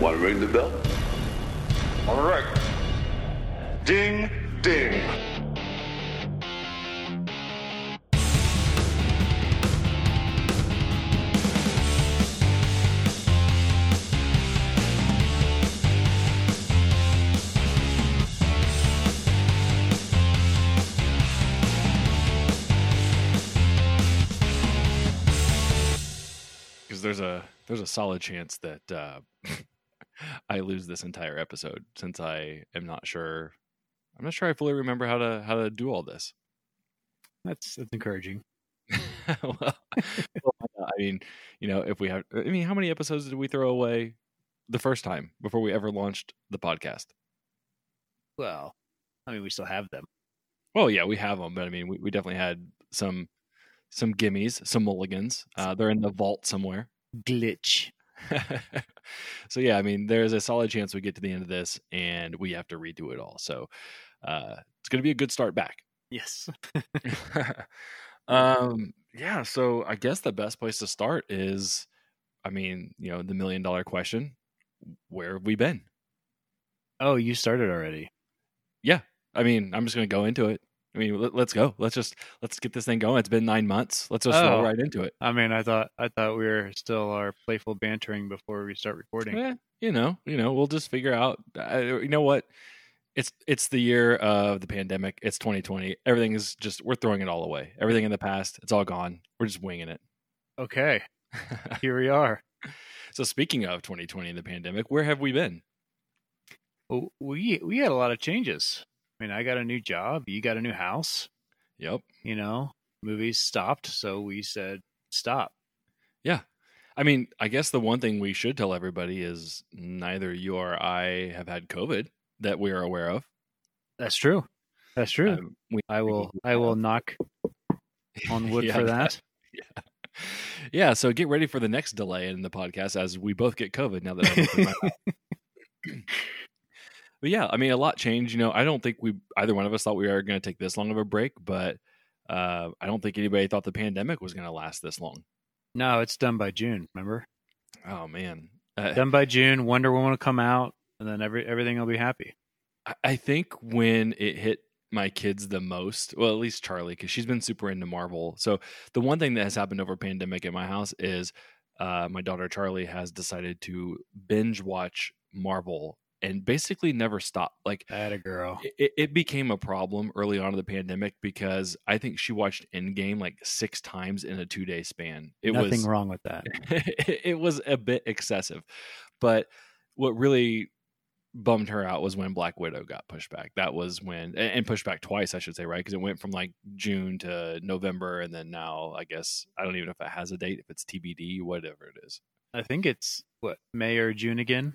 Want to ring the bell? All right. Ding, ding. because there's a there's a solid chance that uh, I lose this entire episode since I am not sure. I'm not sure I fully remember how to how to do all this. That's that's encouraging. well, I mean, you know, if we have, I mean, how many episodes did we throw away the first time before we ever launched the podcast? Well, I mean, we still have them. Well, yeah, we have them, but I mean, we, we definitely had some some gimmies, some mulligans. Uh, they're in the vault somewhere. Glitch. so yeah, I mean, there's a solid chance we get to the end of this and we have to redo it all. So uh, it's going to be a good start back. Yes. um, yeah. So I guess the best place to start is, I mean, you know, the million dollar question: Where have we been? oh, you started already. Yeah. I mean, I'm just going to go into it. I mean, let, us go. Let's just let's get this thing going. It's been nine months. Let's just Oh. roll right into it. I mean, I thought I thought we were still our playful bantering before we start recording. Eh, you know, you know, we'll just figure out. Uh, you know what? It's it's the year of the pandemic. It's 2020. Everything is just we're throwing it all away. Everything in the past, it's all gone. We're just winging it. Okay, here we are. so speaking of 2020 and the pandemic, where have we been? We we had a lot of changes. I mean, I got a new job. You got a new house. Yep. You know, movies stopped, so we said stop. Yeah. I mean, I guess the one thing we should tell everybody is neither you or I have had COVID that we are aware of. That's true. That's true. Um, we, I will. I will knock on wood Yeah, for that. Yeah. Yeah. So get ready for the next delay in the podcast as we both get COVID now that I'm opening my mouth. But yeah, I mean, a lot changed. You know, I don't think we either one of us thought we were going to take this long of a break, but uh, I don't think anybody thought the pandemic was going to last this long. No, it's done by June. Remember, Oh man, uh, done by June. Wonder Woman will come out, and then every everything will be happy. I- I think when it hit my kids the most, well, at least Charlie, because she's been super into Marvel. So the one thing that has happened over pandemic at my house is uh, my daughter Charlie has decided to binge watch Marvel and basically never stopped. Like That a girl. it, it became a problem early on in the pandemic because I think she watched Endgame like six times in a two day span. It was Nothing was wrong with that. it was a bit excessive. But what really bummed her out was when Black Widow got pushed back. That was when and pushed back twice, I should say, right? Because it went from like June to November, and then now I guess I don't even know if it has a date, if it's TBD, whatever it is. I think it's what May or June again.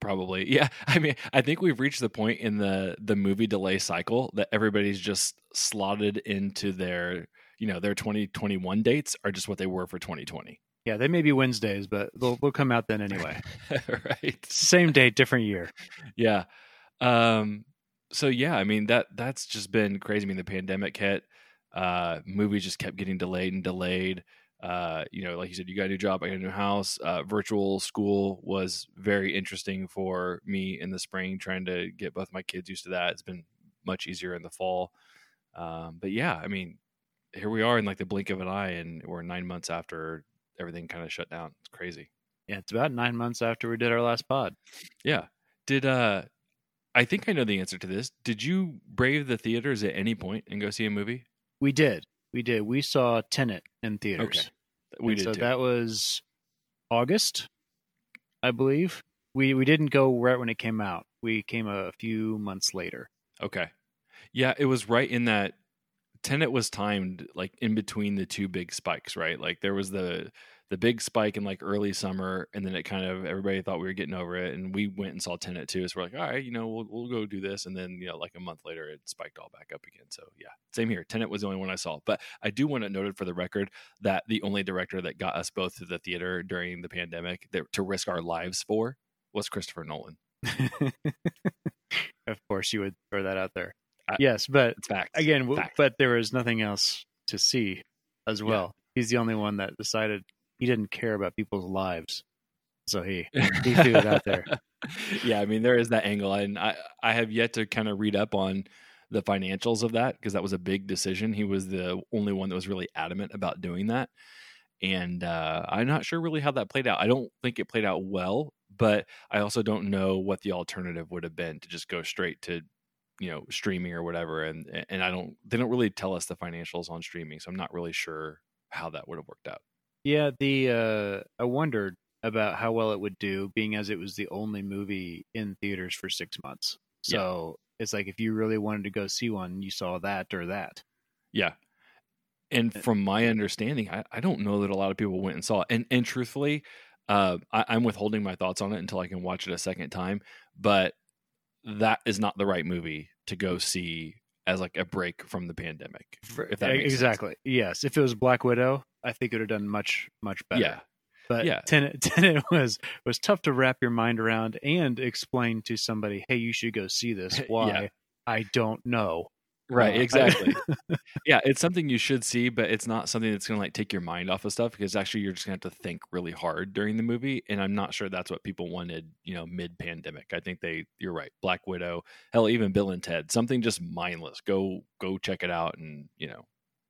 Probably, yeah. I mean, I think we've reached the point in the the movie delay cycle that everybody's just slotted into their you know their 2021 dates are just what they were for 2020 Yeah, they may be Wednesdays, but they'll they'll come out then anyway. right Same date, different year. yeah um so yeah i mean that that's just been crazy i mean the pandemic hit uh movies just kept getting delayed and delayed uh you know like you said you got a new job i got a new house uh virtual school was very interesting for me in the spring trying to get both my kids used to that it's been much easier in the fall um but yeah i mean here we are in like the blink of an eye and we're nine months after everything kind of shut down it's crazy Yeah, it's about nine months after we did our last pod. yeah. Did uh I think I know the answer to this. Did you brave the theaters at any point and go see a movie? We did. We did. We saw Tenet in theaters. Okay. We And did so too. that was August, I believe. We we didn't go right when it came out. We came a few months later. okay. Yeah, it was right in that Tenet was timed like in between the two big spikes, right? Like there was the the big spike in like early summer, and then it kind of everybody thought we were getting over it, and we went and saw Tenet too. So we're like, all right, you know, we'll we'll go do this, and then you know, like a month later, it spiked all back up again. So yeah, same here. Tenet was the only one I saw, but I do want it noted for the record that the only director that got us both to the theater during the pandemic that, to risk our lives for was Christopher Nolan. of course, you would throw that out there. I- yes, but It's facts. again, Facts. but there was nothing else to see as Yeah. well. He's the only one that decided he didn't care about people's lives. so he he threw it out there. yeah, I mean there is that angle, and I I have yet to kind of read up on the financials of that because that was a big decision. He was the only one that was really adamant about doing that, and uh, I'm not sure really how that played out. I don't think it played out well, but I also don't know what the alternative would have been to just go straight to you know streaming or whatever and and i don't they don't really tell us the financials on streaming so i'm not really sure how that would have worked out Yeah, the uh, I wondered about how well it would do, being as it was the only movie in theaters for six months. So it's like if you really wanted to go see one, you saw that or that. yeah and from my understanding I, I don't know that a lot of people went and saw it and and truthfully uh I, i'm withholding my thoughts on it until i can watch it a second time but that is not the right movie to go see as like a break from the pandemic if that E- makes sense. exactly. Yes, if it was Black Widow, I think it would have done much much better. yeah But Yeah. Tenet, Tenet was was tough to wrap your mind around and explain to somebody, "Hey, you should go see this." Why? Yeah. I don't know. Right, Uh, exactly. yeah, it's something you should see, but it's not something that's going to like take your mind off of stuff because actually you're just going to have to think really hard during the movie, and I'm not sure that's what people wanted, you know, mid-pandemic. I think they, you're right, Black Widow, hell, even Bill and Ted, something just mindless. Go, go check it out, and you know,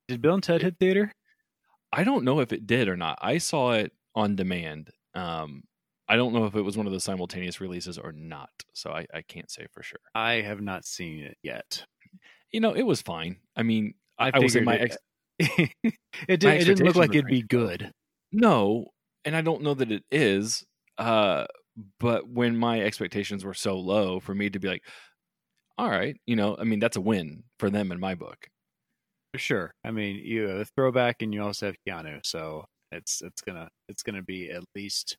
Did Bill and Ted hit theater? I don't know if it did or not. I saw it on demand. Um, I don't know if it was one of the simultaneous releases or not, so I, I can't say for sure. I have not seen it yet. You know, it was fine. I mean, I, I say figured my it, ex- it, did, my it didn't look like it'd be good. No, and I don't know that it is. Uh, but when my expectations were so low, for me to be like, all right, you know, I mean, that's a win for them in my book. For sure. I mean, you have a throwback, and you also have Keanu, so it's it's gonna it's gonna be at least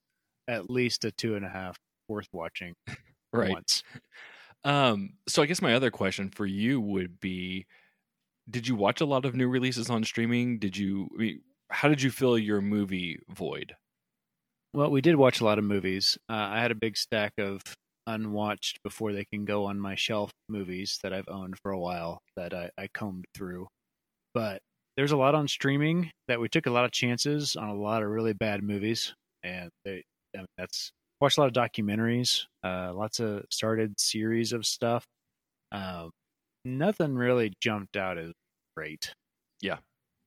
at least a two and a half worth watching Right. once. Um, so I guess my other question for you would be Did you watch a lot of new releases on streaming? Did you, I mean, how did you fill your movie void? Well, we did watch a lot of movies. Uh, I had a big stack of unwatched before they can go on my shelf movies that I've owned for a while that I, I combed through. But there's a lot on streaming that we took a lot of chances on a lot of really bad movies, and they, I mean, that's watched a lot of documentaries, uh, lots of started series of stuff. Um, nothing really jumped out as great. Yeah.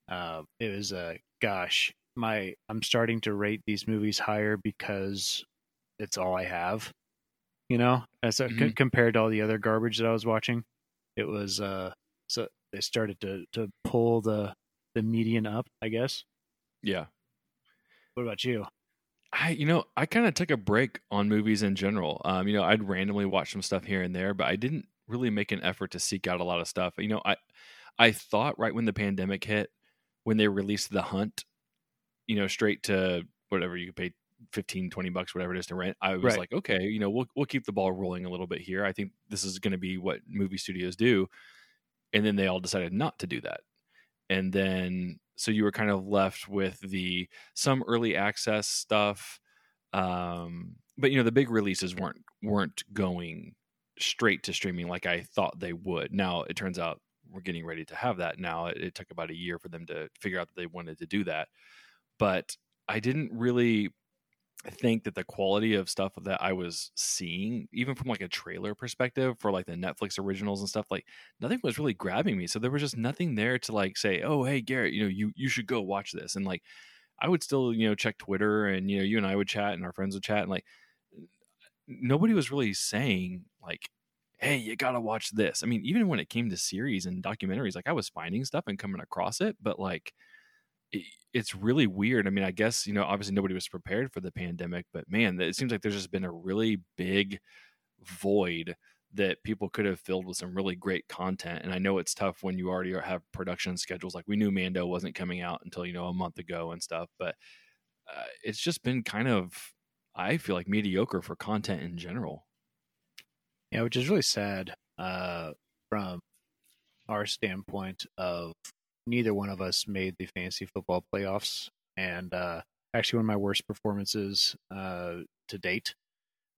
Uh, it was uh, gosh, my I'm starting to rate these movies higher because it's all I have. You know, as a, c- Mhm. compared to all the other garbage that I was watching, it was uh so they started to to pull the the median up. I guess. Yeah. What about you? I, you know, I kind of took a break on movies in general. Um, you know, I'd randomly watch some stuff here and there, but I didn't really make an effort to seek out a lot of stuff. You know, I, I thought right when the pandemic hit, when they released The Hunt, you know, straight to whatever you could pay 15, 20 bucks, whatever it is to rent. I was Right. like, okay, you know, we'll, we'll keep the ball rolling a little bit here. I think this is going to be what movie studios do. And then they all decided not to do that. And then, so you were kind of left with the, some early access stuff um but you know the big releases weren't weren't going straight to streaming like i thought they would. Now it turns out we're getting ready to have that now. It, it took about a year for them to figure out that they wanted to do that. But i didn't really think that the quality of stuff that i was seeing even from like a trailer perspective for like the netflix originals and stuff like nothing was really grabbing me so there was just nothing there to like say oh hey garrett you know you you should go watch this and like I would still, you know, check Twitter and, you know, you and I would chat and our friends would chat and like nobody was really saying like, hey, you got to watch this. I mean, even when it came to series and documentaries, like I was finding stuff and coming across it, but like it, it's really weird. I mean, I guess, you know, obviously nobody was prepared for the pandemic, but man, it seems like there's just been a really big void that people could have filled with some really great content. And I know it's tough when you already have production schedules. Like we knew Mando wasn't coming out until, you know, a month ago and stuff, but uh, it's just been kind of, I feel like mediocre for content in general. Yeah, which is really sad uh, from our standpoint of neither one of us made the fantasy football playoffs, and uh, actually one of my worst performances uh, to date.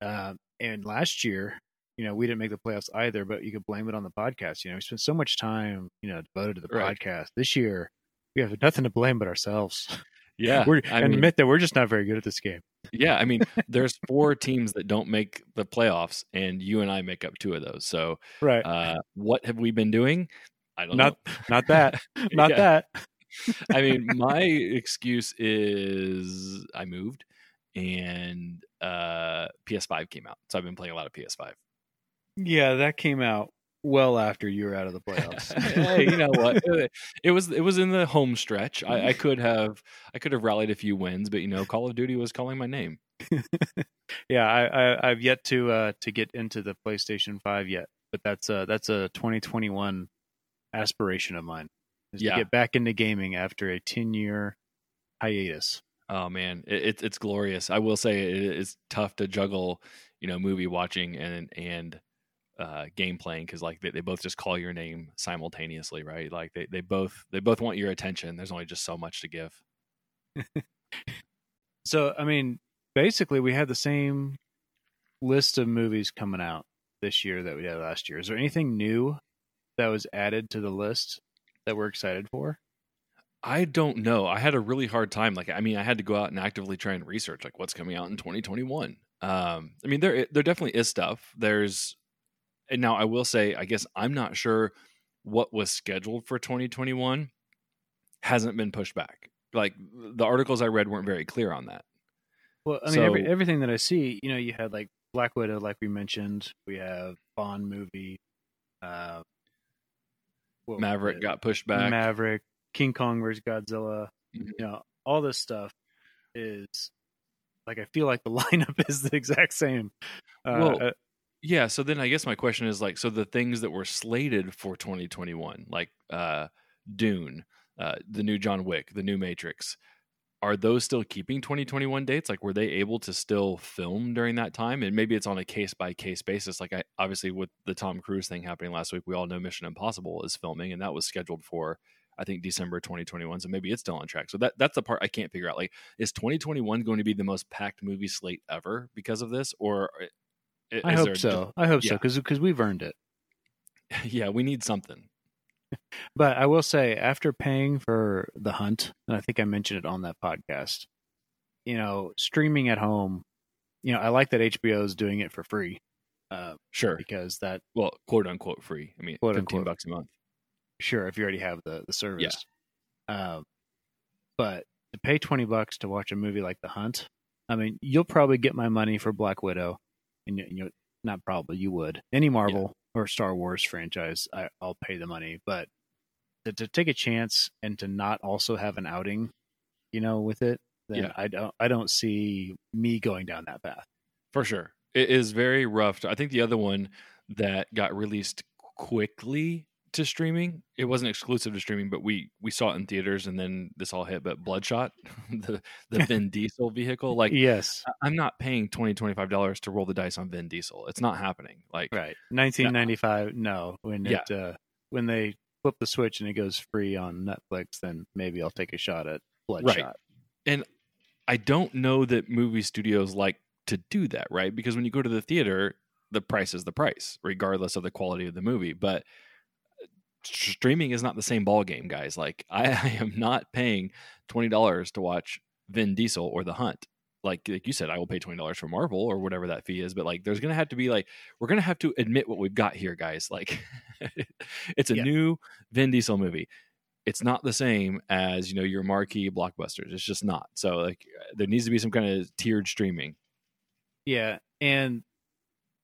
Uh, and last year, you know, we didn't make the playoffs either, but you could blame it on the podcast. You know, we spent so much time, you know, devoted to the Right. podcast. This year, we have nothing to blame but ourselves. Yeah. we're, I and mean, admit that we're just not very good at this game. yeah, I mean, there's four teams that don't make the playoffs, and you and I make up two of those. So, right. uh, what have we been doing? I don't not know. not that. Not Yeah. that. I mean, my excuse is I moved, and uh, PS5 came out, so I've been playing a lot of PS5. Yeah, that came out well after you were out of the playoffs. hey, you know what? It, it was it was in the home stretch. I, I could have I could have rallied a few wins, but you know, Call of Duty was calling my name. yeah, I, I I've yet to uh to get into the PlayStation 5 yet, but that's uh that's a 2021 aspiration of mine. Is Yeah. to get back into gaming after a 10 year hiatus. Oh man, it, it's it's glorious. I will say it is tough to juggle, you know, movie watching and and uh, game playing because like they, they both just call your name simultaneously, right? Like they, they both they both want your attention. There's only just so much to give. So, I mean, basically we had the same list of movies coming out this year that we had last year. Is there anything new that was added to the list that we're excited for? I don't know. I had a really hard time. Like, I mean, I had to go out and actively try and research like what's coming out in 2021. Um, I mean, there there definitely is stuff. There's, and now I will say, I guess I'm not sure what was scheduled for 2021 hasn't been pushed back. Like the articles I read weren't very clear on that. Well, I mean, every, everything that I see, you know, you had like Black Widow, like we mentioned. We have Bond movie. Uh, what Maverick got pushed back. Maverick, King Kong vs. Godzilla. Mhm. You know, all this stuff is like I feel like the lineup is the exact same. Uh, Well, uh, Yeah, so then I guess my question is like, so the things that were slated for 2021, like uh, Dune, uh, the new John Wick, the new Matrix, are those still keeping 2021 dates? Like, were they able to still film during that time? And maybe it's on a case by case basis. Like, I obviously with the Tom Cruise thing happening last week, we all know Mission Impossible is filming, and that was scheduled for. I think December 2021, so maybe it's still on track. So that that's the part I can't figure out. Like, is 2021 going to be the most packed movie slate ever because of this, or i- I hope so. I hope so yeah. because because we've earned it. yeah, we need something. But I will say, after paying for the hunt, and I think I mentioned it on that podcast, you know, streaming at home, you know, I like that HBO is doing it for free uh, Sure. because that, Well, quote unquote free. I mean, Quote, 15 unquote. bucks a month. sure, if you already have the, the service. Um, but to pay 20 bucks to watch a movie like The Hunt, I mean, you'll probably get my money for Black Widow. And you, you not probably, you would. Any Marvel or Star Wars franchise, I, I'll pay the money. But to, to take a chance and to not also have an outing, you know, with it, then Yeah. I don't I don't see me going down that path. For sure. It is very rough. I think the other one that got released quickly to streaming, it wasn't exclusive to streaming, but we we saw it in theaters and then this all hit. But Bloodshot, the the Vin Diesel vehicle, like yes, I- I'm not paying 20 25 dollars to roll the dice on Vin Diesel. It's not happening. Like right. 1995. No, when Yeah. it uh, when they flip the switch and it goes free on Netflix, then maybe I'll take a shot at Bloodshot. And I don't know that movie studios like to do that, right? Because when you go to the theater, the price is the price, regardless of the quality of the movie. But streaming is not the same ball game, guys. Like I, I am not paying twenty dollars to watch Vin Diesel or The Hunt. Like like you said, I will pay twenty dollars for Marvel or whatever that fee is. But like, there's gonna have to be like we're gonna have to admit what we've got here, guys. Like, it's a Yeah. new Vin Diesel movie it's not the same as you know your marquee blockbusters. It's just not. So like there needs to be some kind of tiered streaming. Yeah, and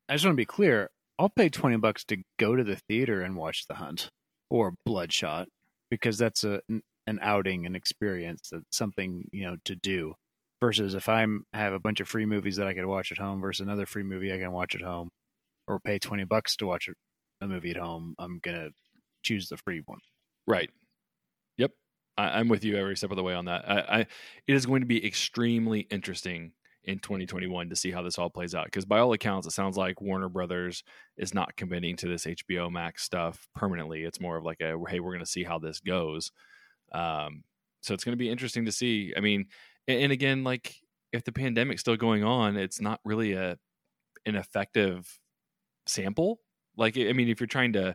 I just want to be clear. I'll pay twenty bucks to go to the theater and watch The Hunt or Bloodshot because that's a an outing, an experience, that's something you know to do. Versus if I'm have a bunch of free movies that I could watch at home versus another free movie I can watch at home, or pay twenty bucks to watch a movie at home, I'm gonna choose the free one. Right. Yep. I, I'm with you every step of the way on that. I, I it is going to be extremely interesting in 2021 to see how this all plays out because by all accounts it sounds like Warner Brothers is not committing to this HBO Max stuff permanently. It's more of like a hey, we're going to see how this goes. Um, so it's going to be interesting to see. I mean, and, and again, like if the pandemic's still going on, it's not really a an effective sample. Like, I mean, if you're trying to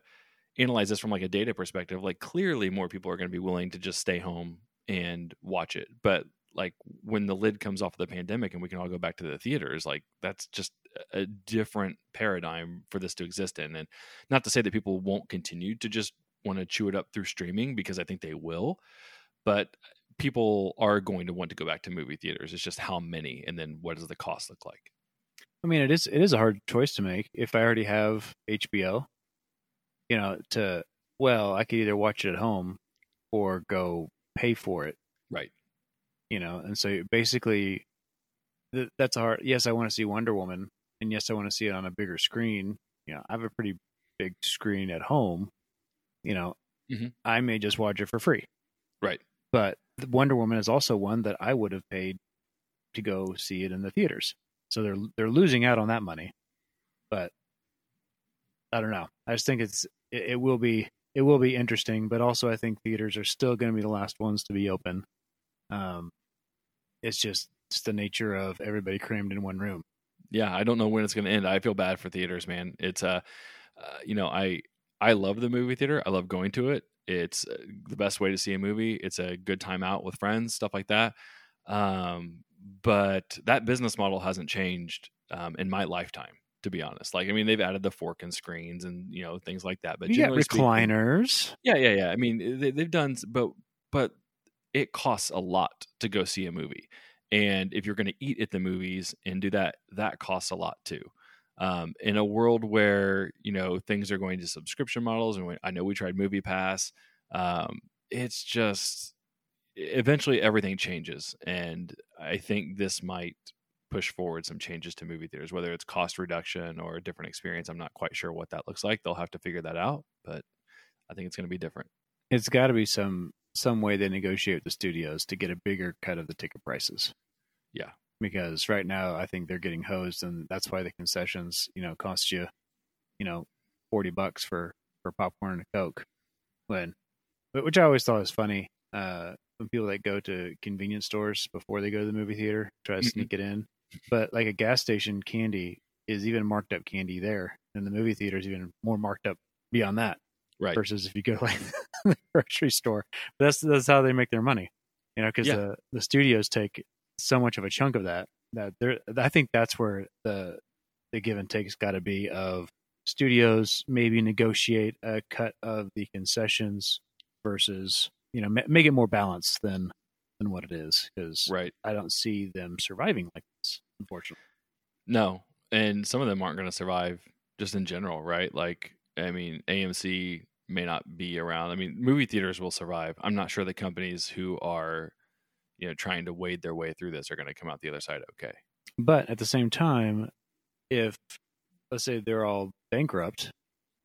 analyze this from like a data perspective, like clearly more people are going to be willing to just stay home and watch it. But like when the lid comes off of the pandemic and we can all go back to the theaters, like that's just a different paradigm for this to exist in. And not to say that people won't continue to just want to chew it up through streaming because I think they will, but people are going to want to go back to movie theaters. It's just how many and then what does the cost look like? I mean, it is it is a hard choice to make. If I already have HBO, you know, to well, I could either watch it at home or go pay for it. Right. You know, and so basically, th- that's hard. Yes, I want to see Wonder Woman, and yes, I want to see it on a bigger screen. You know, I have a pretty big screen at home. You know, Mhm. I may just watch it for free. Right. But Wonder Woman is also one that I would have paid to go see it in the theaters. So they're they're losing out on that money. But I don't know. I just think it's it, it will be it will be interesting, but also I think theaters are still going to be the last ones to be open. Um, it's just it's the nature of everybody crammed in one room. Yeah, I don't know when it's going to end. I feel bad for theaters, man. It's uh, uh you know, I I love the movie theater. I love going to it. It's uh, the best way to see a movie. It's a good time out with friends, stuff like that. Um, but that business model hasn't changed um, in my lifetime, to be honest. Like, I mean, they've added the fork and screens and you know things like that. But you got generally speaking- recliners. yeah, yeah, yeah. I mean, they, they've done, but but it costs a lot to go see a movie, and if you're going to eat at the movies and do that, that costs a lot too. Um, in a world where you know things are going to subscription models, and we, I know we tried MoviePass, um, it's just eventually everything changes, and I think this might push forward some changes to movie theaters, whether it's cost reduction or a different experience. I'm not quite sure what that looks like. They'll have to figure that out, but I think it's going to be different. It's got to be some some way they negotiate with the studios to get a bigger cut of the ticket prices. Yeah. because right now I think they're getting hosed, and that's why the concessions, you know, cost you, you know, forty bucks for for popcorn and a coke. When, which I always thought was funny. Uh, when people that go to convenience stores before they go to the movie theater try to Mhm. sneak it in, but like a gas station candy is even marked up candy there, and the movie theater is even more marked up beyond that Right. versus if you go like the grocery store. But that's that's how they make their money, you know, because Yeah. the the studios take so much of a chunk of that that they're. I think that's where the the give and take's got to be of studios maybe negotiate a cut of the concessions versus you know ma- make it more balanced than than what it is because Right. I don't see them surviving like this unfortunately. No, and some of them aren't going to survive just in general, right? Like, I mean, AMC may not be around. I mean, movie theaters will survive. I'm not sure the companies who are, you know, trying to wade their way through this are going to come out the other side okay. But at the same time, if let's say they're all bankrupt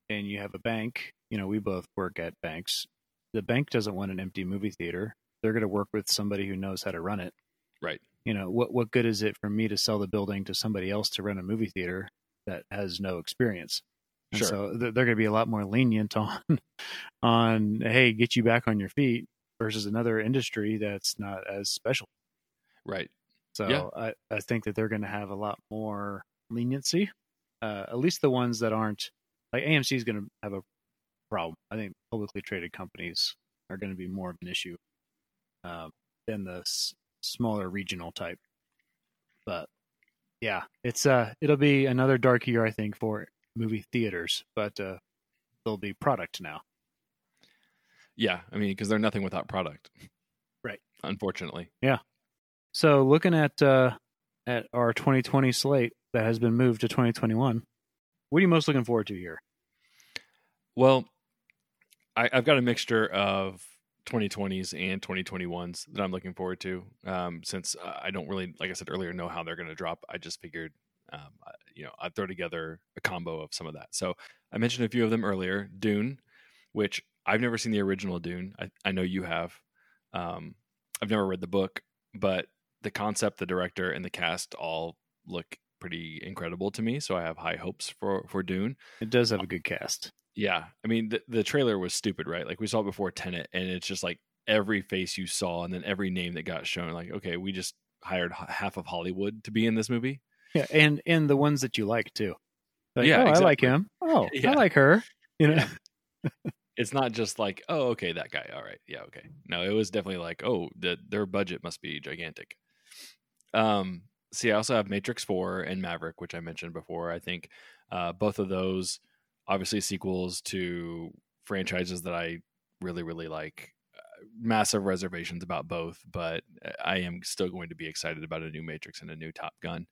and you have a bank, you know, we both work at banks. The bank doesn't want an empty movie theater. They're going to work with somebody who knows how to run it. Right. You know, what what good is it for me to sell the building to somebody else to run a movie theater that has no experience? And Sure. so they're, going to be a lot more lenient on on hey, get you back on your feet versus another industry that's not as special. Right. So Yeah. I, I think that they're going to have a lot more leniency. Uh, at least the ones that aren't like AMC is going to have a problem. I think publicly traded companies are going to be more of an issue um, than the s- smaller regional type. But yeah, it's uh, it'll be another dark year, I think, for movie theaters. But uh, they'll be product now. Yeah. I mean, because they're nothing without product. Right. Unfortunately. Yeah. So looking at uh, at our 2020 slate that has been moved to 2021, what are you most looking forward to here? Well, I, I've got a mixture of 2020s and 2021s that I'm looking forward to. Um, since I I don't really, like I said earlier, know how they're going to drop, I just figured, um, you know, I'd throw together a combo of some of that. So I mentioned a few of them earlier. Dune, which I've never seen the original Dune. I, I know you have. Um, I've never read the book, but the concept, the director, and the cast all look pretty incredible to me. So I have high hopes for for Dune. It does have a good cast. Yeah, I mean the the trailer was stupid, right? Like we saw it before Tenet, and it's just like every face you saw, and then every name that got shown. Like, okay, we just hired h- half of Hollywood to be in this movie. Yeah, and and the ones that you like too. Like, Yeah, oh, I like him. Oh, Yeah. I like her. You know, Yeah. it's not just like, oh, okay, that guy. All right, yeah, okay. No, it was definitely like, oh, the, their budget must be gigantic. Um, see, I also have Matrix Four and Maverick, which I mentioned before. I think uh, both of those, obviously, sequels to franchises that I really, really like. Uh, massive reservations about both, but I am still going to be excited about a new Matrix and a new Top Gun.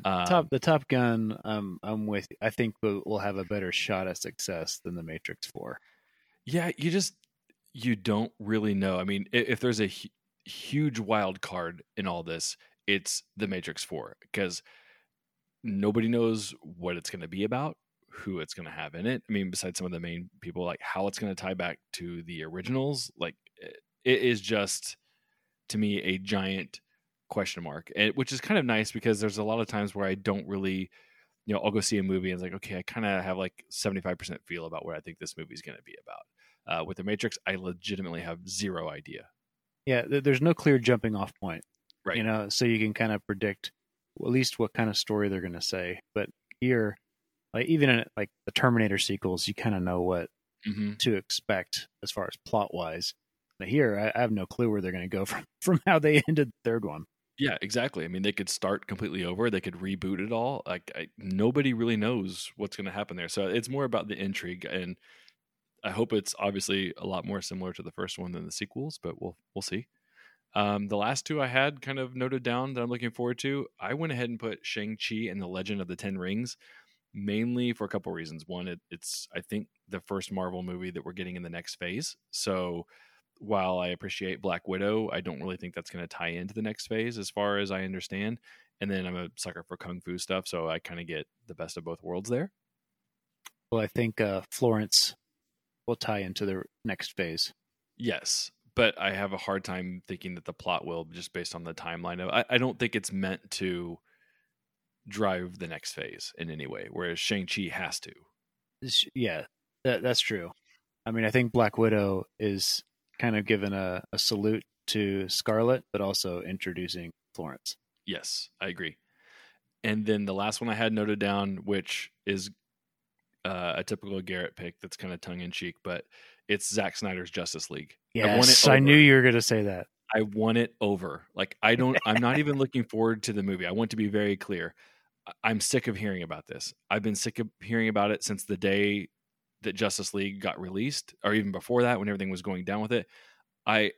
The Um, top the Top Gun, um, I'm with. I think we'll, we'll have a better shot at success than the Matrix Four. Yeah, you just you don't really know. I mean, i- if there's a hu- huge wild card in all this, it's the Matrix 4 because nobody knows what it's going to be about, who it's going to have in it. I mean, besides some of the main people, like how it's going to tie back to the originals, like it, it is just to me a giant question mark, and, which is kind of nice because there's a lot of times where I don't really you know, I'll go see a movie and it's like, okay, I kind of have like 75% feel about what I think this movie's going to be about. Uh, with The Matrix, I legitimately have zero idea. Yeah, there's no clear jumping off point. Right. You know, so you can kind of predict at least what kind of story they're going to say. But here, like even in like the Terminator sequels, you kind of know what Mm-hmm. to expect as far as plot wise. But here, I, I have no clue where they're going to go from from how they ended the third one. Yeah, exactly. I mean, they could start completely over. They could reboot it all. Like I, nobody really knows what's going to happen there. So it's more about the intrigue, and I hope it's obviously a lot more similar to the first one than the sequels. But we'll we'll see. Um, the last two I had kind of noted down that I'm looking forward to. I went ahead and put Shang Chi and the Legend of the Ten Rings, mainly for a couple reasons. One, it, it's I think the first Marvel movie that we're getting in the next phase. So while I appreciate Black Widow, I don't really think that's going to tie into the next phase as far as I understand. And then I'm a sucker for kung fu stuff, so I kind of get the best of both worlds there. Well, I think uh, Florence will tie into the next phase. Yes, but I have a hard time thinking that the plot will, just based on the timeline of. I, I don't think it's meant to drive the next phase in any way, whereas Shang Chi has to. Yeah, that, that's true. I mean, I think Black Widow is kind of given a, a salute to Scarlet, but also introducing Florence. Yes, I agree. And then the last one I had noted down, which is uh, a typical Garrett pick that's kind of tongue in cheek, but it's Zack Snyder's Justice League. I Yes, I, over. knew you were going to say that. I want it over. Like I don't I'm not even looking forward to the movie. I want to be very clear. I'm sick of hearing about this. I've been sick of hearing about it since the day that Justice League got released or even before that when everything was going down with it. I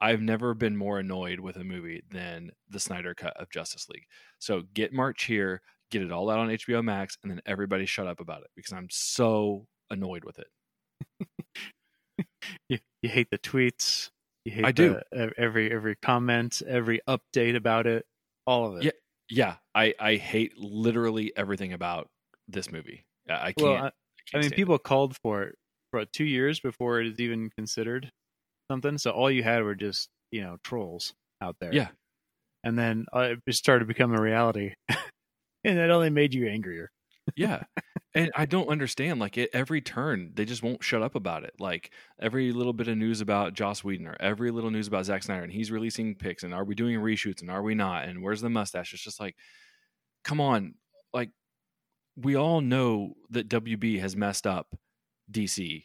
I've never been more annoyed with a movie than the Snyder cut of Justice League. So get March here, get it all out on HBO Max and then everybody shut up about it because I'm so annoyed with it. You, you hate the tweets. You hate I do. the- every every comment, every update about it, all of it. Yeah, Yeah, I I hate literally everything about this movie. I can't. Well, I, can't I mean, people called for it for two years before it is even considered something. So all you had were just you know trolls out there. Yeah. and then uh, it just started to become a reality, and that only made you angrier. yeah, and I don't understand. Like at every turn, they just won't shut up about it. Like every little bit of news about Joss Whedon or every little news about Zack Snyder, and he's releasing pics, and are we doing reshoots, and are we not, and where's the mustache? It's just like, come on, like we all know that WB has messed up DC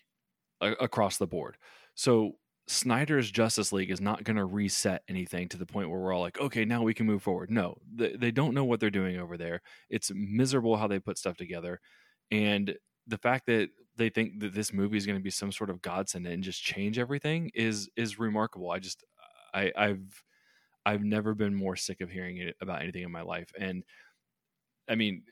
a- across the board. So Snyder's Justice League is not going to reset anything to the point where we're all like, okay, now we can move forward. No, they, they don't know what they're doing over there. It's miserable how they put stuff together. And the fact that they think that this movie is going to be some sort of godsend and just change everything is is remarkable. I just I I've I've never been more sick of hearing it about anything in my life. And I mean,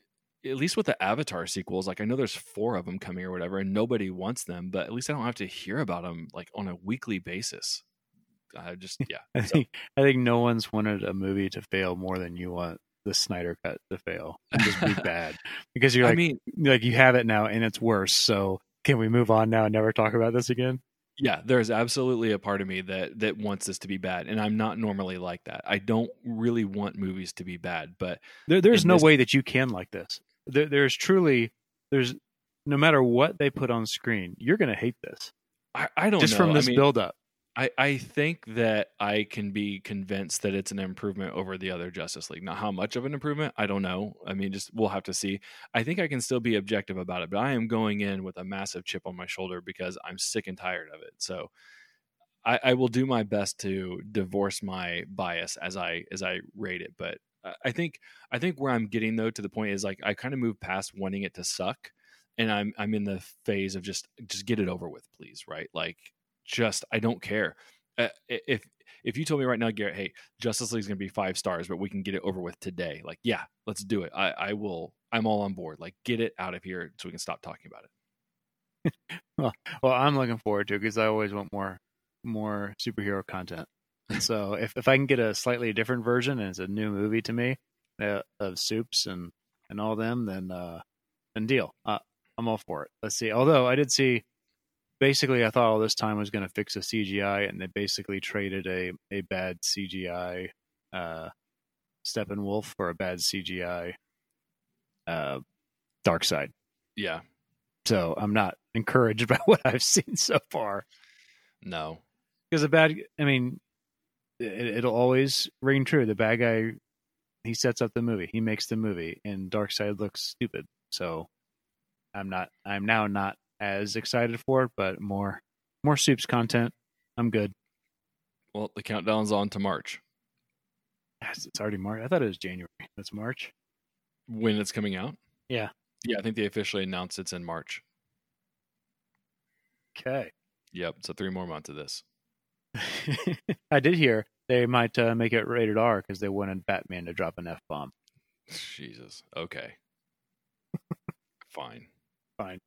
at least with the Avatar sequels, like I know there's four of them coming or whatever, and nobody wants them, but at least I don't have to hear about them like on a weekly basis. I just yeah. I So, think I think no one's wanted a movie to fail more than you want the Snyder cut to fail and just be bad because you're I like mean, like you have it now and it's worse. So can we move on now and never talk about this again? yeah, there's absolutely a part of me that that wants this to be bad, and I'm not normally like that. I don't really want movies to be bad, but There, there's no this- way that you can like this. There, there's truly there's no matter what they put on screen, you're going to hate this I, I don't just know. from this I mean, build up. I, I think that I can be convinced that it's an improvement over the other Justice League. Now, how much of an improvement, I don't know. I mean, just we'll have to see. I think I can still be objective about it, but I am going in with a massive chip on my shoulder because I'm sick and tired of it. So I, I will do my best to divorce my bias as I as I rate it. But I think I think where I'm getting though to the point is like I kind of moved past wanting it to suck, and I'm I'm in the phase of just just get it over with, please. Right, like just I don't care. Uh, if if you told me right now, Garrett, hey, Justice League is going to be five stars, but we can get it over with today. Like, yeah, let's do it. I, I will. I'm all on board. Like, get it out of here so we can stop talking about it. well, well, I'm looking forward to it because I always want more more superhero content. So if if I can get a slightly different version and it's a new movie to me uh, of Supes and and all them, then uh, then deal. Uh, I'm all for it. Let's see. Although I did see basically I thought all this time was going to fix a CGI, and they basically traded a a bad CGI uh, Steppenwolf for a bad CGI uh, Side. Yeah. So I'm not encouraged by what I've seen so far. No, because a bad. I mean, it, will always ring true. The bad guy, he sets up the movie, he makes the movie, and Darkseid looks stupid. So I'm not. I'm now not as excited for it, but more more Supes content. I'm good. Well, the countdown's on to March. It's already March. I thought it was January. That's March. When it's coming out? Yeah. Yeah, I think they officially announced it's in March. Okay. Yep. So three more months of this. I did hear they might uh, make it rated R because they wanted Batman to drop an F bomb. Jesus. Okay. Fine. Fine.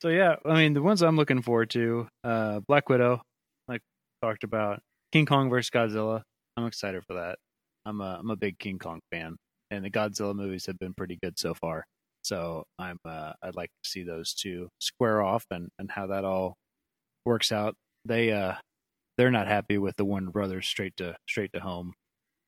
So yeah, I mean the ones I'm looking forward to, uh, Black Widow, like talked about, King Kong versus Godzilla. I'm excited for that. I'm a I'm a big King Kong fan, and the Godzilla movies have been pretty good so far. So I'm uh, I'd like to see those two square off and and how that all works out. They uh they're not happy with the Warner Brothers straight to straight to home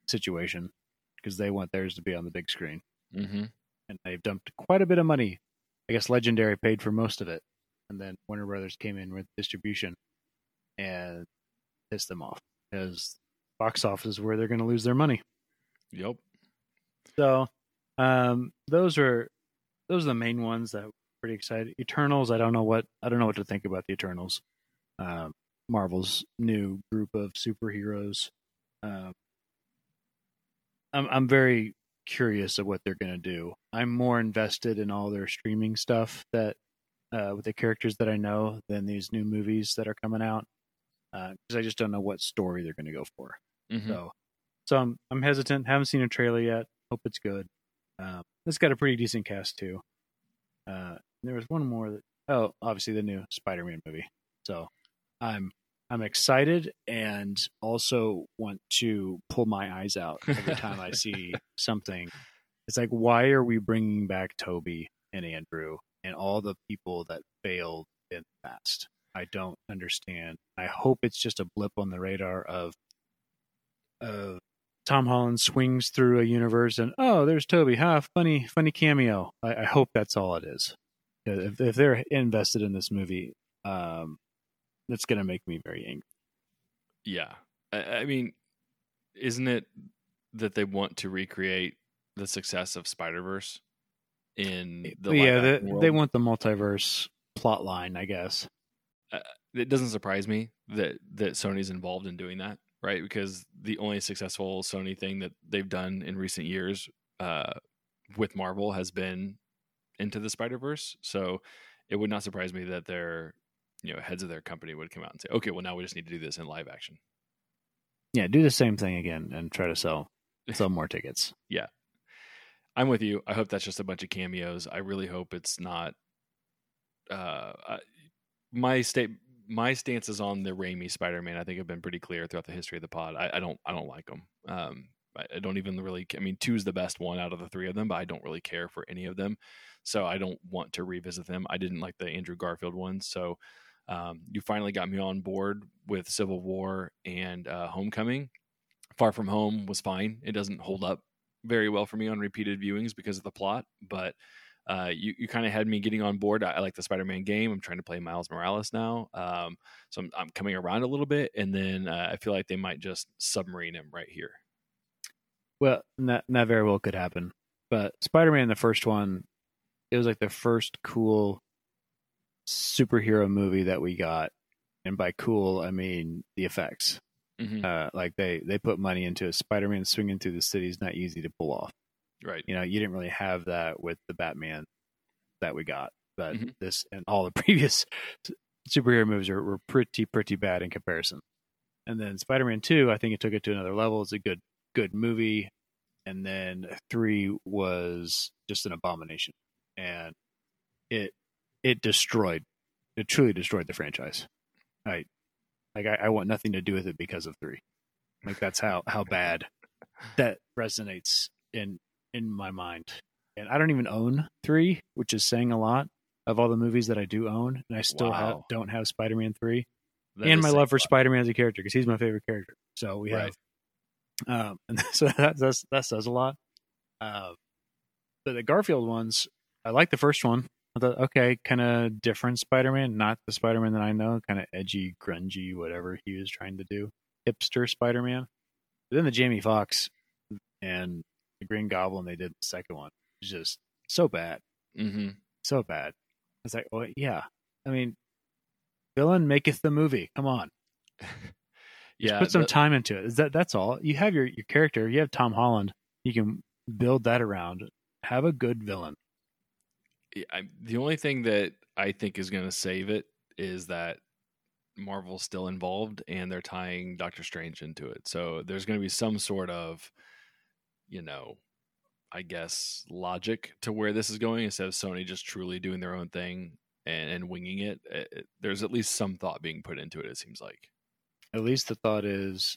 situation because they want theirs to be on the big screen, mm-hmm. and they've dumped quite a bit of money I guess Legendary paid for most of it, and then Warner Brothers came in with distribution and pissed them off because box office is where they're going to lose their money. Yep. So, um, those are those are the main ones that pretty excited. Eternals, I don't know what I don't know what to think about the Eternals. Um, Marvel's new group of superheroes. Um, I'm I'm very curious of what they're going to do. I'm more invested in all their streaming stuff that uh, with the characters that I know than these new movies that are coming out because uh, I just don't know what story they're going to go for. Mm-hmm. So, so I'm I'm hesitant. Haven't seen a trailer yet. Hope it's good. Um, it's got a pretty decent cast too. Uh, there was one more that oh, obviously the new Spider-Man movie. So I'm I'm excited and also want to pull my eyes out every time I see something. It's like, why are we bringing back Tobey and Andrew and all the people that failed in the past? I don't understand. I hope it's just a blip on the radar of of Tom Holland swings through a universe and oh, there's Tobey. Huh, funny, funny cameo. I, I hope that's all it is. If, if they're invested in this movie, um, that's going to make me very angry. Yeah. I, I, mean, isn't it that they want to recreate the success of Spider Verse in the yeah the, they want the multiverse plot line, I guess. Uh, it doesn't surprise me that that Sony's involved in doing that, right? Because the only successful Sony thing that they've done in recent years uh, with Marvel has been into the Spider Verse. So it would not surprise me that they're you know heads of their company would come out and say, okay, well now we just need to do this in live action. Yeah, do the same thing again and try to sell sell more tickets. Yeah, I'm with you. I hope that's just a bunch of cameos. I really hope it's not. Uh, my state, my stances on the Raimi Spider-Man, I think, have been pretty clear throughout the history of the pod. I, I don't, I don't like them. Um, I don't even really. I mean, two is the best one out of the three of them, but I don't really care for any of them, so I don't want to revisit them. I didn't like the Andrew Garfield one, so um, you finally got me on board with Civil War and uh, Homecoming. Far From Home was fine. It doesn't hold up very well for me on repeated viewings because of the plot, but uh, you you kind of had me getting on board. I, I like the Spider-Man game. I'm trying to play Miles Morales now, um, so I'm, I'm coming around a little bit. And then uh, I feel like they might just submarine him right here. Well, that that very well could happen. But Spider-Man, the first one, it was like the first cool superhero movie that we got, and by cool I mean the effects. Mhm. Uh, like they they put money into it. Spider-Man swinging through the city is not easy to pull off. Right. You know, you didn't really have that with the Batman that we got, but Mhm. this and all the previous superhero movies are, were pretty pretty bad in comparison. And then Spider-Man Two, I think it took it to another level. It's a good good movie, and then three was just an abomination, and it it destroyed it truly destroyed the franchise. I like I, I want nothing to do with it because of three. Like that's how how bad that resonates in in my mind. And I don't even own three, which is saying a lot of all the movies that I do own, and I still have, Wow. don't have Spider Man three That and my love for. Spider Man as a character because he's my favorite character. So we Right. have, um, and so that that's, that says a lot. Uh, but the Garfield ones, I like the first one. Thought, okay, kind of different Spider Man, not the Spider Man that I know, kind of edgy, grungy, whatever he was trying to do, hipster Spider Man. Then the Jamie Foxx and the Green Goblin they did the second one was just so bad mm-hmm. so bad. It's like, oh yeah. I mean, villain maketh the movie. Come on, Just Yeah. put some the- time into it. Is that that's all? You have your your character. You have Tom Holland. You can build that around. Have a good villain. I, the only thing that I think is going to save it is that Marvel's still involved and they're tying Doctor Strange into it. So there's going to be some sort of, you know, I guess logic to where this is going instead of Sony just truly doing their own thing and, and winging it. It- it- There's at least some thought being put into it. It seems like. At least the thought is,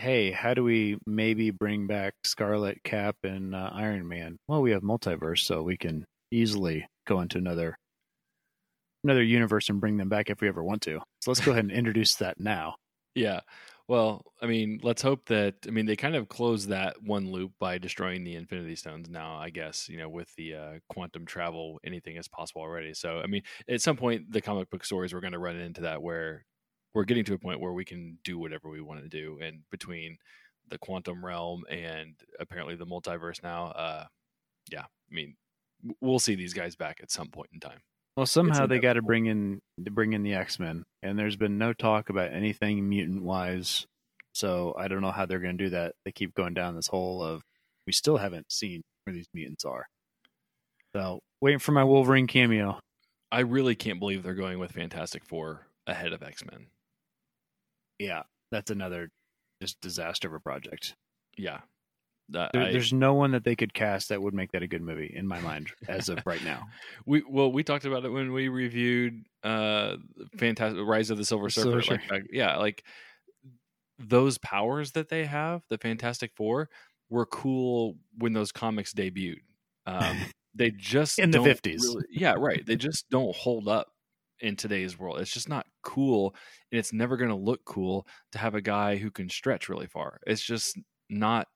hey, how do we maybe bring back Scarlett Cap and uh, Iron Man? Well, we have multiverse, so we can easily go into another another universe and bring them back if we ever want to. So let's go ahead and introduce that now. Yeah. Well, I mean, let's hope that. I mean, they kind of closed that one loop by destroying the Infinity Stones. Now, I guess you know, with the uh, quantum travel, anything is possible already. So, I mean, at some point, the comic book stories we're going to run into that where we're getting to a point where we can do whatever we want to do, and between the quantum realm and apparently the multiverse now, uh, yeah, I mean, we'll see these guys back at some point in time. Well, somehow they got to bring in to bring in the X Men, and there's been no talk about anything mutant wise. So I don't know how they're going to do that. They keep going down this hole of we still haven't seen where these mutants are. So waiting for my Wolverine cameo. I really can't believe they're going with Fantastic Four ahead of X Men. Yeah, that's another just disaster of a project. Yeah. Uh, There, I- there's no one that they could cast that would make that a good movie in my mind as of right now. We well, we talked about it when we reviewed uh Fantastic Rise of the Silver Surfer. Silver like, yeah, like those powers that they have, the Fantastic Four, were cool when those comics debuted. Um, they just In the 50s. really- yeah, right. They just don't hold up in today's world. It's just not cool, and it's never going to look cool to have a guy who can stretch really far. It's just not.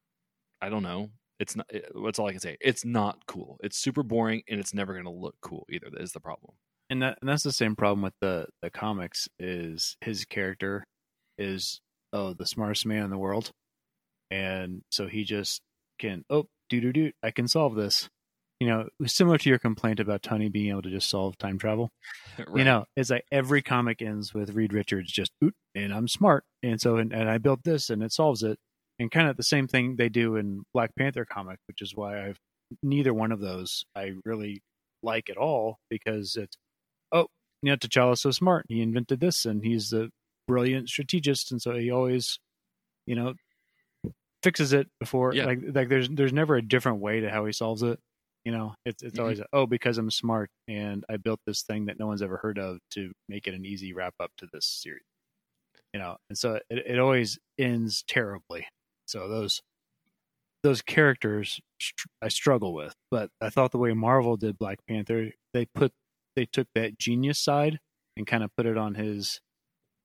I don't know. It's not. It, that's all I can say. It's not cool. It's super boring, and it's never going to look cool either. That is the problem. and that and that's the same problem with the the comics is his character is oh the smartest man in the world and so he just can oh do do do i can solve this you know similar to your complaint about tony being able to just solve time travel you know it's like every comic ends with reed richards just oot and i'm smart and so and, and i built this and it solves it and kind of the same thing they do in black panther comic which is why i've neither one of those i really like at all because it's oh you know t'challa's so smart and he invented this and he's a brilliant strategist and so he always you know fixes it before Yeah. like like there's there's never a different way to how he solves it you know it's it's Mhm. always oh because i'm smart and i built this thing that no one's ever heard of to make it an easy wrap up to this series you know and so it, it always ends terribly so those those characters i struggle with but i thought the way marvel did black panther they put they took that genius side and kind of put it on his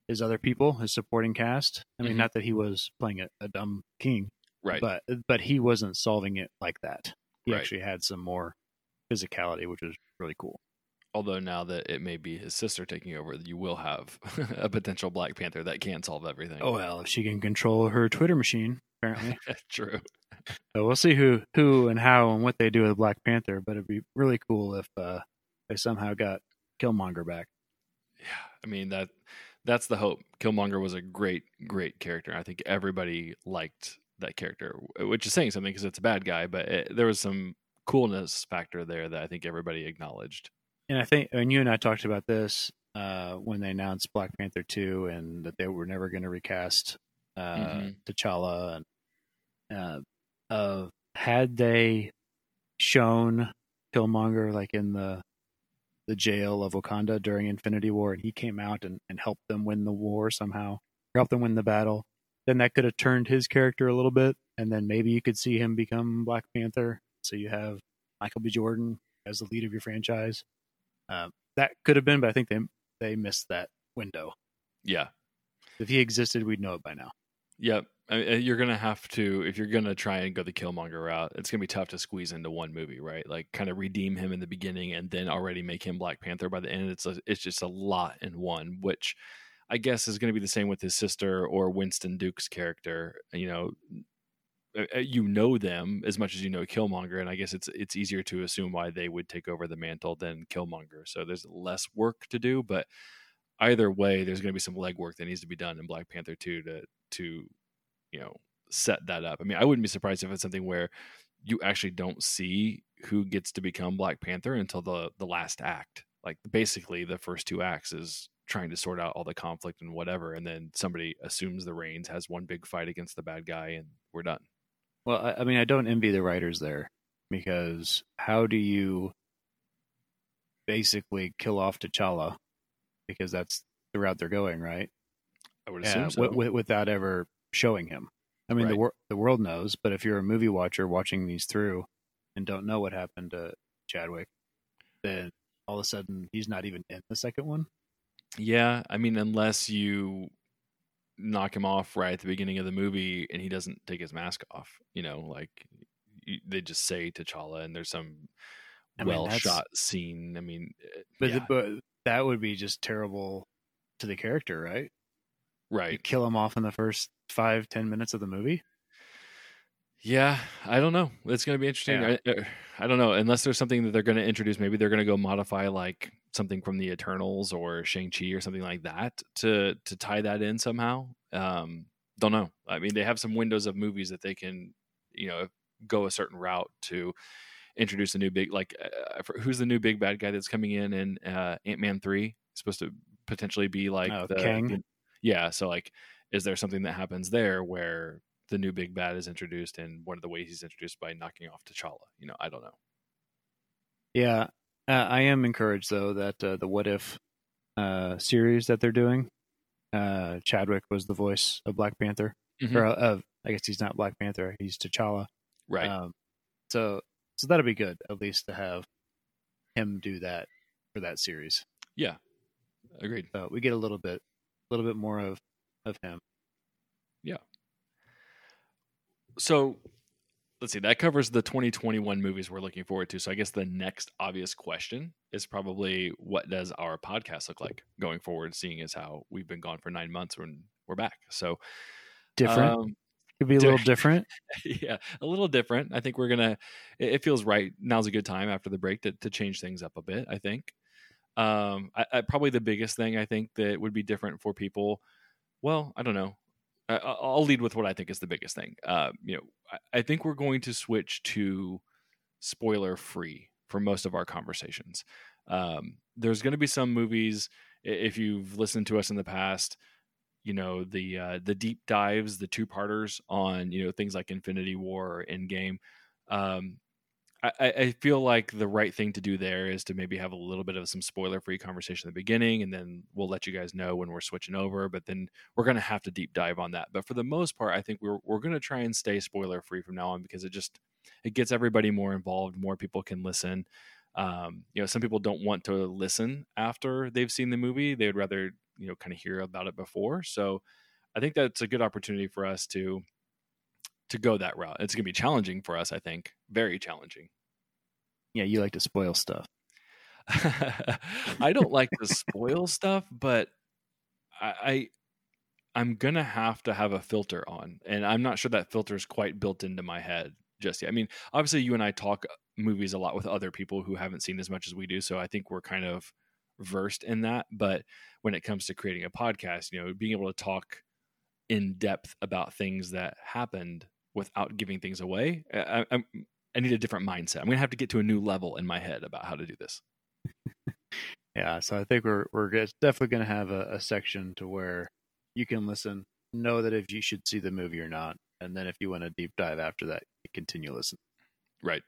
his other people his supporting cast i mean Mhm. not that he was playing a, a dumb king right. but but he wasn't solving it like that. He Right. actually had some more physicality, which was really cool. Although now that it may be his sister taking over, you will have a potential Black Panther that can solve everything. Oh well, if she can control her Twitter machine, apparently. true. So we'll see who who and how and what they do with Black Panther, but it'd be really cool if uh, they somehow got Killmonger back. Yeah, I mean that that's the hope. Killmonger was a great, great character. I think everybody liked that character, which is saying something because it's a bad guy, but it, there was some coolness factor there that I think everybody acknowledged. And I think, and you and I talked about this uh, when they announced Black Panther two, and that they were never going to recast uh, mm-hmm. T'Challa, and uh, had they shown Killmonger like in the the jail of Wakanda during Infinity War, and he came out and, and helped them win the war somehow, helped them win the battle, then that could have turned his character a little bit, and then maybe you could see him become Black Panther. So you have Michael B. Jordan as the lead of your franchise. Uh, that could have been, but I think they they missed that window. Yeah, if he existed, we'd know it by now. Yep. I mean, you're gonna have to if you're gonna try and go the Killmonger route. It's gonna be tough to squeeze into one movie, right? Like, kind of redeem him in the beginning and then already make him Black Panther by the end. It's a, it's just a lot in one, which I guess is going to be the same with his sister or Winston Duke's character. You know, Uh, uh, you know them as much as you know Killmonger, and I guess it's it's easier to assume why they would take over the mantle than Killmonger. So there's less work to do, but either way, there's going to be some legwork that needs to be done in Black Panther 2 to to you know set that up. I mean, I wouldn't be surprised if it's something where you actually don't see who gets to become Black Panther until the the last act. Like basically, the first two acts is trying to sort out all the conflict and whatever, and then somebody assumes the reins, has one big fight against the bad guy, and we're done. Well, I, I mean, I don't envy the writers there because how do you basically kill off T'Challa? Because that's the route they're going, right? I would assume so. W- w- without ever showing him. I mean, right. the wor- the world knows, but if you're a movie watcher watching these through and don't know what happened to Chadwick, then all of a sudden he's not even in the second one. Yeah, I mean, unless you knock him off right at the beginning of the movie and he doesn't take his mask off, you know, like they just say T'Challa and there's some I mean, well shot scene. I mean, eh, but, yeah. the, but that would be just terrible to the character, right? Right. You kill him off in the first five ten minutes of the movie. Yeah, I don't know. It's going to be interesting. Yeah. I, uh, I, don't know. Unless there's something that they're going to introduce, maybe they're going to go modify like something from the Eternals or Shang Chi or something like that to to tie that in somehow. Um, don't know. I mean, they have some windows of movies that they can, you know, go a certain route to introduce a new big like uh, who's the new big bad guy that's coming in in uh, Ant Man three? Supposed to potentially be like oh, the, Kang. yeah. So like, is there something that happens there where the new big bad is introduced, and one of the ways he's introduced by knocking off T'Challa. You know, I don't know. Yeah, uh, I am encouraged though that uh, the What If uh, series that they're doing, uh, Chadwick was the voice of Black Panther, mm-hmm. or of I guess he's not Black Panther, he's T'Challa. Right. Um, so so that'll be good at least to have him do that for that series. Yeah, agreed. So we get a little bit, a little bit more of of him. Yeah so let's see that covers the 2021 movies we're looking forward to. So i guess the next obvious question is probably what does our podcast look like going forward seeing as how we've been gone for nine months when we're back? So different? um, could be a little different? Yeah a little different. I think we're gonna it, feels right. Now's a good time after the break to, to change things up a bit i think. Um I, I, probably the biggest thing i think that would be different for people well i don't know I'll lead with what I think is the biggest thing. Uh, you know, I, think we're going to switch to spoiler free for most of our conversations. Um, there's going to be some movies if you've listened to us in the past you know the uh, the deep dives the two parters on you know things like infinity war or endgame um, I, I feel like the right thing to do there is to maybe have a little bit of some spoiler free conversation at the beginning, and then we'll let you guys know when we're switching over. But then we're going to have to deep dive on that. But for the most part, I think we're we're going to try and stay spoiler free from now on because it just it gets everybody more involved. More people can listen. Um, you know, some people don't want to listen after they've seen the movie; they would rather you know kind of hear about it before. So I think that's a good opportunity for us to to go that route. It's going to be challenging for us, I think, very challenging. Yeah, you like to spoil stuff. I don't like to spoil stuff, but I, I I'm gonna have to have a filter on, and I'm not sure that filter is quite built into my head just yet. I mean, obviously, you and I talk uh, movies a lot with other people who haven't seen as much as we do, so I think we're kind of versed in that. But when it comes to creating a podcast, you know, being able to talk in depth about things that happened without giving things away, I, I, I need a different mindset. I'm gonna have to get to a new level in my head about how to do this. yeah, so I think we're we're definitely going to have a, a, section to where you can listen, know that if you should see the movie or not, and then if you want to deep dive after that, you continue listening. Right.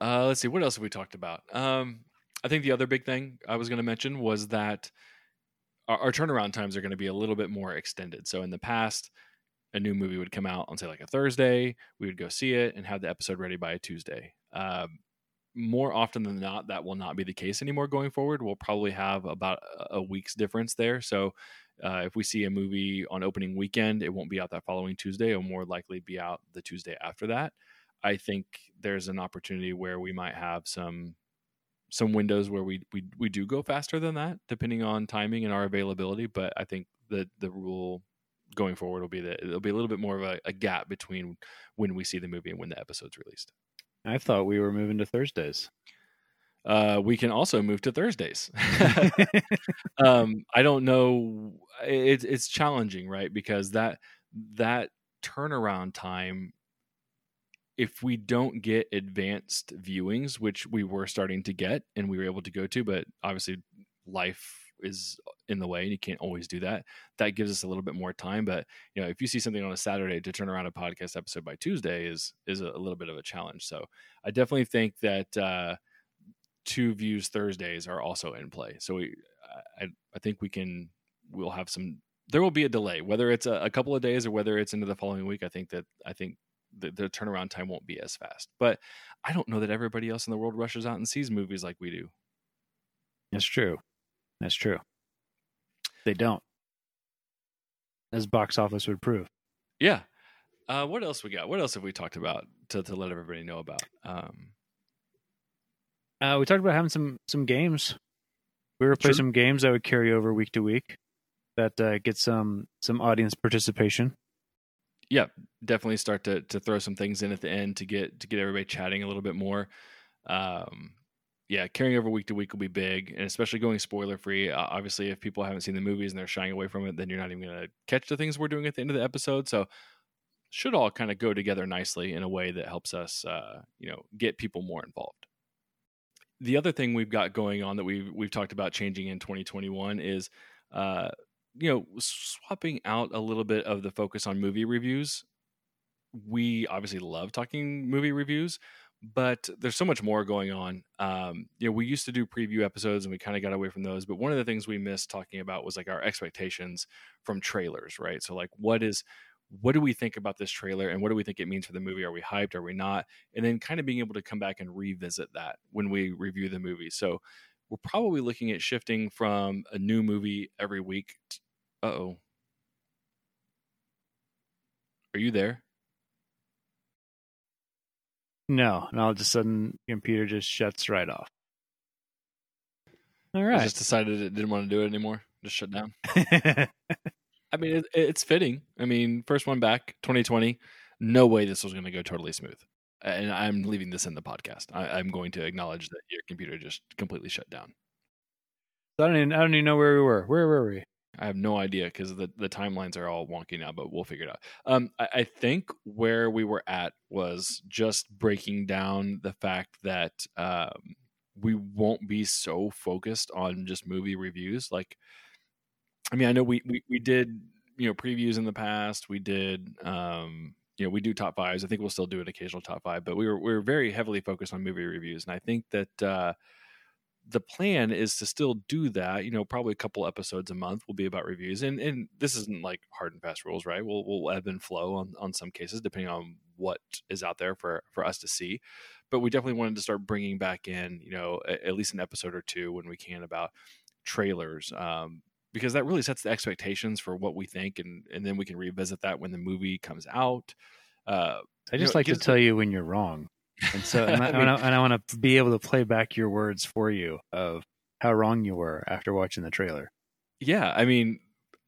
Uh, let's see what else have we talked about. Um, I think the other big thing I was going to mention was that our, our turnaround times are going to be a little bit more extended. So in the past, a new movie would come out on say like a Thursday, we would go see it and have the episode ready by a Tuesday. Um, more often than not, that will not be the case anymore going forward. We'll probably have about a week's difference there. So uh, if we see a movie on opening weekend, it won't be out that following Tuesday. It'll more likely be out the Tuesday after that. I think there's an opportunity where we might have some some windows where we we we do go faster than that, depending on timing and our availability. But I think the the rule going forward will be that it'll be a little bit more of a, a gap between when we see the movie and when the episode's released. I thought we were moving to Thursdays. Uh, we can also move to Thursdays. um, I don't know. It's it's challenging, right? Because that that turnaround time, if we don't get advanced viewings, which we were starting to get and we were able to go to, but obviously life is in the way and you can't always do that that gives us a little bit more time but you know if you see something on a saturday to turn around a podcast episode by tuesday is is a, little bit of a challenge so i definitely think that uh two views thursdays are also in play so we i i think we can we'll have some there will be a delay whether it's a, a couple of days or whether it's into the following week i think that i think the, the turnaround time won't be as fast but i don't know that everybody else in the world rushes out and sees movies like we do. That's true that's true. They don't, as box office would prove. Yeah. Uh, what else we got? What else have we talked about to, to let everybody know about? Um, uh, we talked about having some some games. We were play some games that would carry over week to week that uh, get some some audience participation. Yeah, definitely start to to throw some things in at the end to get to get everybody chatting a little bit more. Um, yeah, carrying over week to week will be big, and especially going spoiler free. Uh, obviously, if people haven't seen the movies and they're shying away from it, then you're not even going to catch the things we're doing at the end of the episode. So, should all kind of go together nicely in a way that helps us, uh, you know, get people more involved. The other thing we've got going on that we've we've talked about changing in 2021 is, uh, you know, swapping out a little bit of the focus on movie reviews. We obviously love talking movie reviews, but there's so much more going on. Um, you know, we used to do preview episodes and we kind of got away from those. But one of the things we missed talking about was like our expectations from trailers, right? So like, what is what do we think about this trailer and what do we think it means for the movie? Are we hyped? Are we not? And then kind of being able to come back and revisit that when we review the movie. So we're probably looking at shifting from a new movie every week. Uh oh. Are you there? No, and all of a sudden, computer just shuts right off. All right. I just decided it didn't want to do it anymore. Just shut down. I mean, it, it's fitting. I mean, first one back, 2020. No way this was going to go totally smooth. And I'm leaving this in the podcast. I, am going to acknowledge that your computer just completely shut down. I don't even I don't even know where we were. Where were we? I have no idea because the, the timelines are all wonky now, but we'll figure it out. Um, I, I, think where we were at was just breaking down the fact that um, we won't be so focused on just movie reviews. Like, I mean, I know we, we, we did, you know, previews in the past. We did, um, you know, we do top fives. I think we'll still do an occasional top five, but we were, we were very heavily focused on movie reviews. And I think that, uh, the plan is to still do that. You know, probably a couple episodes a month will be about reviews, and and this isn't like hard and fast rules, right? We'll we'll ebb and flow on on some cases depending on what is out there for for us to see. But we definitely wanted to start bringing back in, you know, a, at least an episode or two when we can about trailers, um, because that really sets the expectations for what we think, and and then we can revisit that when the movie comes out. Uh, I just you know, like to tell you when you're wrong. And so, and I, I mean- and I want to be able to play back your words for you of how wrong you were after watching the trailer. Yeah, I mean,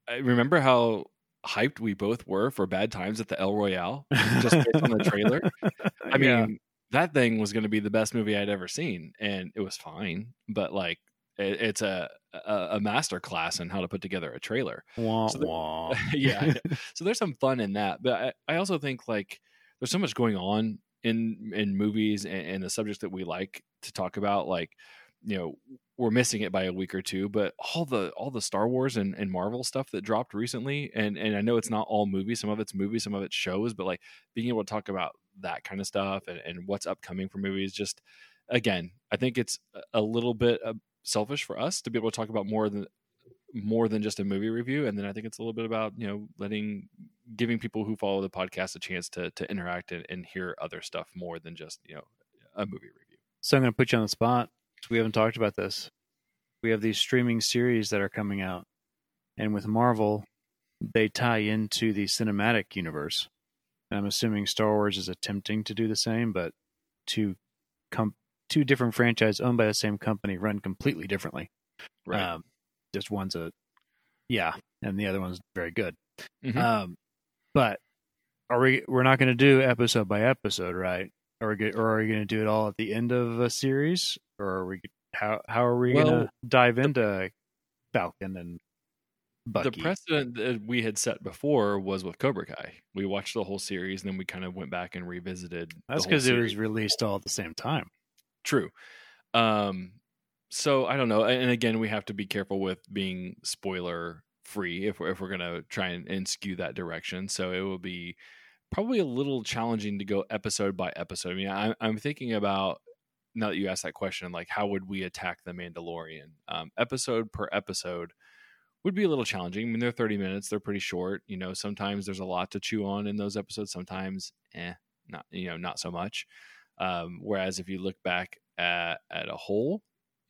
I remember how hyped we both were for Bad Times at the El Royale just based on the trailer. I mean, Yeah. that thing was going to be the best movie I'd ever seen, and it was fine. But like, it, it's a, a a master class in how to put together a trailer. wah, So wah. yeah, so there's some fun in that. But I, I also think like there's so much going on in in movies and, and the subjects that we like to talk about. Like, you know, we're missing it by a week or two. But all the all the Star Wars and, and Marvel stuff that dropped recently, and and I know it's not all movies. Some of it's movies, some of it's shows. But like being able to talk about that kind of stuff and, and what's upcoming for movies, just again, I think it's a- little bit uh, selfish for us to be able to talk about more than more than just a movie review and then i think it's a little bit about you know letting giving people who follow the podcast a chance to to interact and, and hear other stuff more than just you know a movie review So I'm going to put you on the spot. We haven't talked about this. We have these streaming series that are coming out, and with Marvel, they tie into the cinematic universe. And I'm assuming Star Wars is attempting to do the same, but two com- two different franchises owned by the same company run completely differently. Um, just one's a yeah, and the other one's very good. Mhm. Um, but are we? We're not going to do episode by episode, right? Are we? Or are we going to do it all at the end of a series, or are we? How how are we going to dive into Falcon and Bucky? the precedent that we had set before was with cobra kai we watched the whole series and then we kind of went back and revisited That's because it was released all at the same time. True. Um, so I don't know, and again, we have to be careful with being spoiler free if we're if we're gonna try and, and skew that direction. So it will be probably a little challenging to go episode by episode. I mean, I, I'm thinking about now that you asked that question, like how would we attack the Mandalorian? Um, episode per episode would be a little challenging. I mean, they're 30 minutes; they're pretty short. You know, sometimes there's a lot to chew on in those episodes. Sometimes, eh, not you know, not so much. Um, whereas if you look back at, at a whole,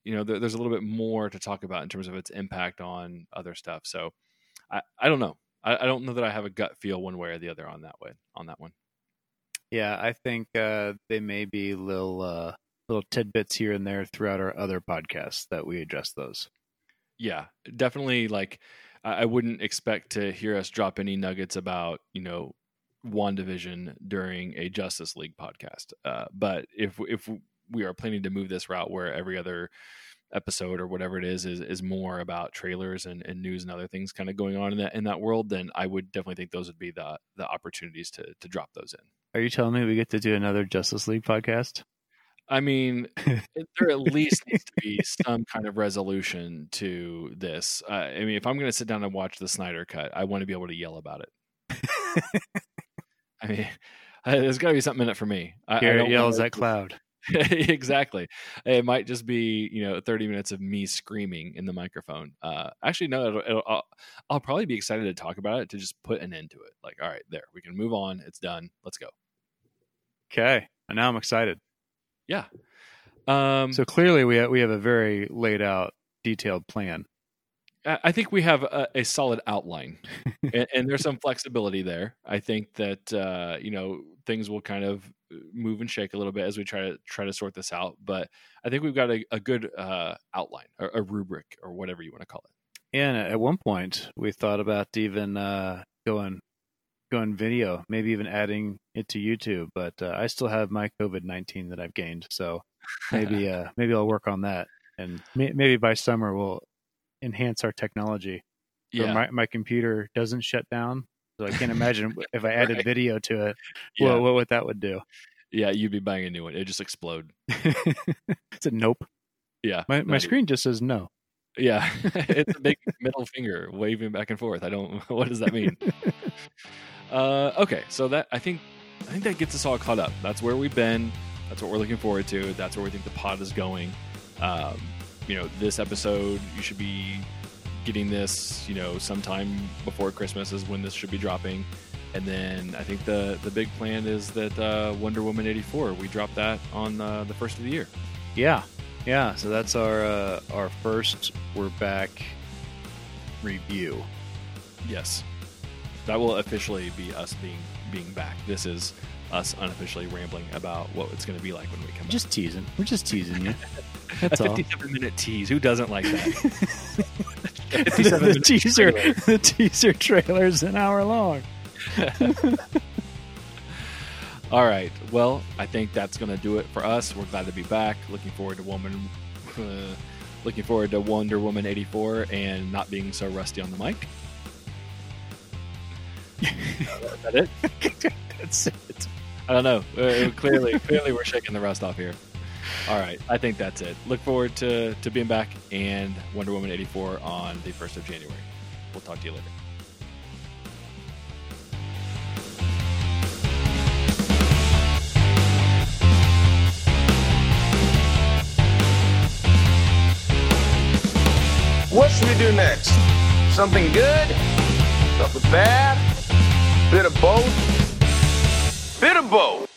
you know, there, there's a little bit more to talk about in terms of its impact on other stuff. So I, I don't know. I, I don't know that I have a gut feel one way or the other on that way on that one. Yeah, I think uh, they may be little uh, little tidbits here and there throughout our other podcasts that we address those. Yeah, definitely. Like I, I wouldn't expect to hear us drop any nuggets about you know WandaVision during a Justice League podcast. Uh, but if if we are planning to move this route where every other episode or whatever it is is is more about trailers and, and news and other things kind of going on in that in that world, then I would definitely think those would be the the opportunities to to drop those in. Are you telling me we get to do another Justice League podcast? I mean, there at least needs to be some kind of resolution to this. Uh, I mean, if I'm going to sit down and watch the Snyder cut, I want to be able to yell about it. I mean, uh, there's got to be something in it for me. I, Garrett yells at cloud. exactly. It might just be you know 30 minutes of me screaming in the microphone. Uh, actually, no, it'll, it'll, I'll, I'll probably be excited to talk about it to just put an end to it. Like, all right, there, we can move on. It's done. Let's go. Okay, and now I'm excited. Yeah. Um, So clearly, we ha- we have a very laid out, detailed plan. I think we have a, a solid outline, and, and there's some flexibility there. I think that uh, you know things will kind of move and shake a little bit as we try to try to sort this out. But I think we've got a, a good uh, outline, or a rubric, or whatever you want to call it. And at one point, we thought about even uh, going going video, maybe even adding it to YouTube. But uh, I still have my COVID nineteen that I've gained, so maybe uh, maybe I'll work on that, and may- maybe by summer we'll enhance our technology. So yeah, my my computer doesn't shut down. So I can't imagine if I added Right. video to it, yeah, what, what what that would do. yeah. You'd be buying a new one; It'd just explode. it's a nope. Yeah, My my screen just says no. Yeah, it's a big middle finger waving back and forth. I don't. What does that mean? uh, okay, so that I think I think that gets us all caught up. That's where we've been. That's what we're looking forward to. That's where we think the pod is going. Um, you know, this episode you should be getting this. You know, sometime before Christmas is when this should be dropping. And then I think the the big plan is that uh, Wonder Woman eighty four we drop that on uh, the first of the year. Yeah, yeah. So that's our uh, our first. We're back review. Yes, that will officially be us being being back. This is us unofficially rambling about what it's going to be like when we come Just teasing. We're just teasing you. back. That's a all. 57 minute tease. Who doesn't like that? the, the teaser, trailer. the teaser trailer is an hour long. All right. Well, I think that's going to do it for us. We're glad to be back. Looking forward to woman. Uh, looking forward to Wonder Woman 84 and not being so rusty on the mic. is that it? That's it. I don't know. Uh, clearly, clearly, we're shaking the rust off here. All right, I think that's it. Look forward to to being back and Wonder Woman eighty four on the first of January. We'll talk to you later. What should we do next? Something good? Something bad? Bit of both? Bit of both.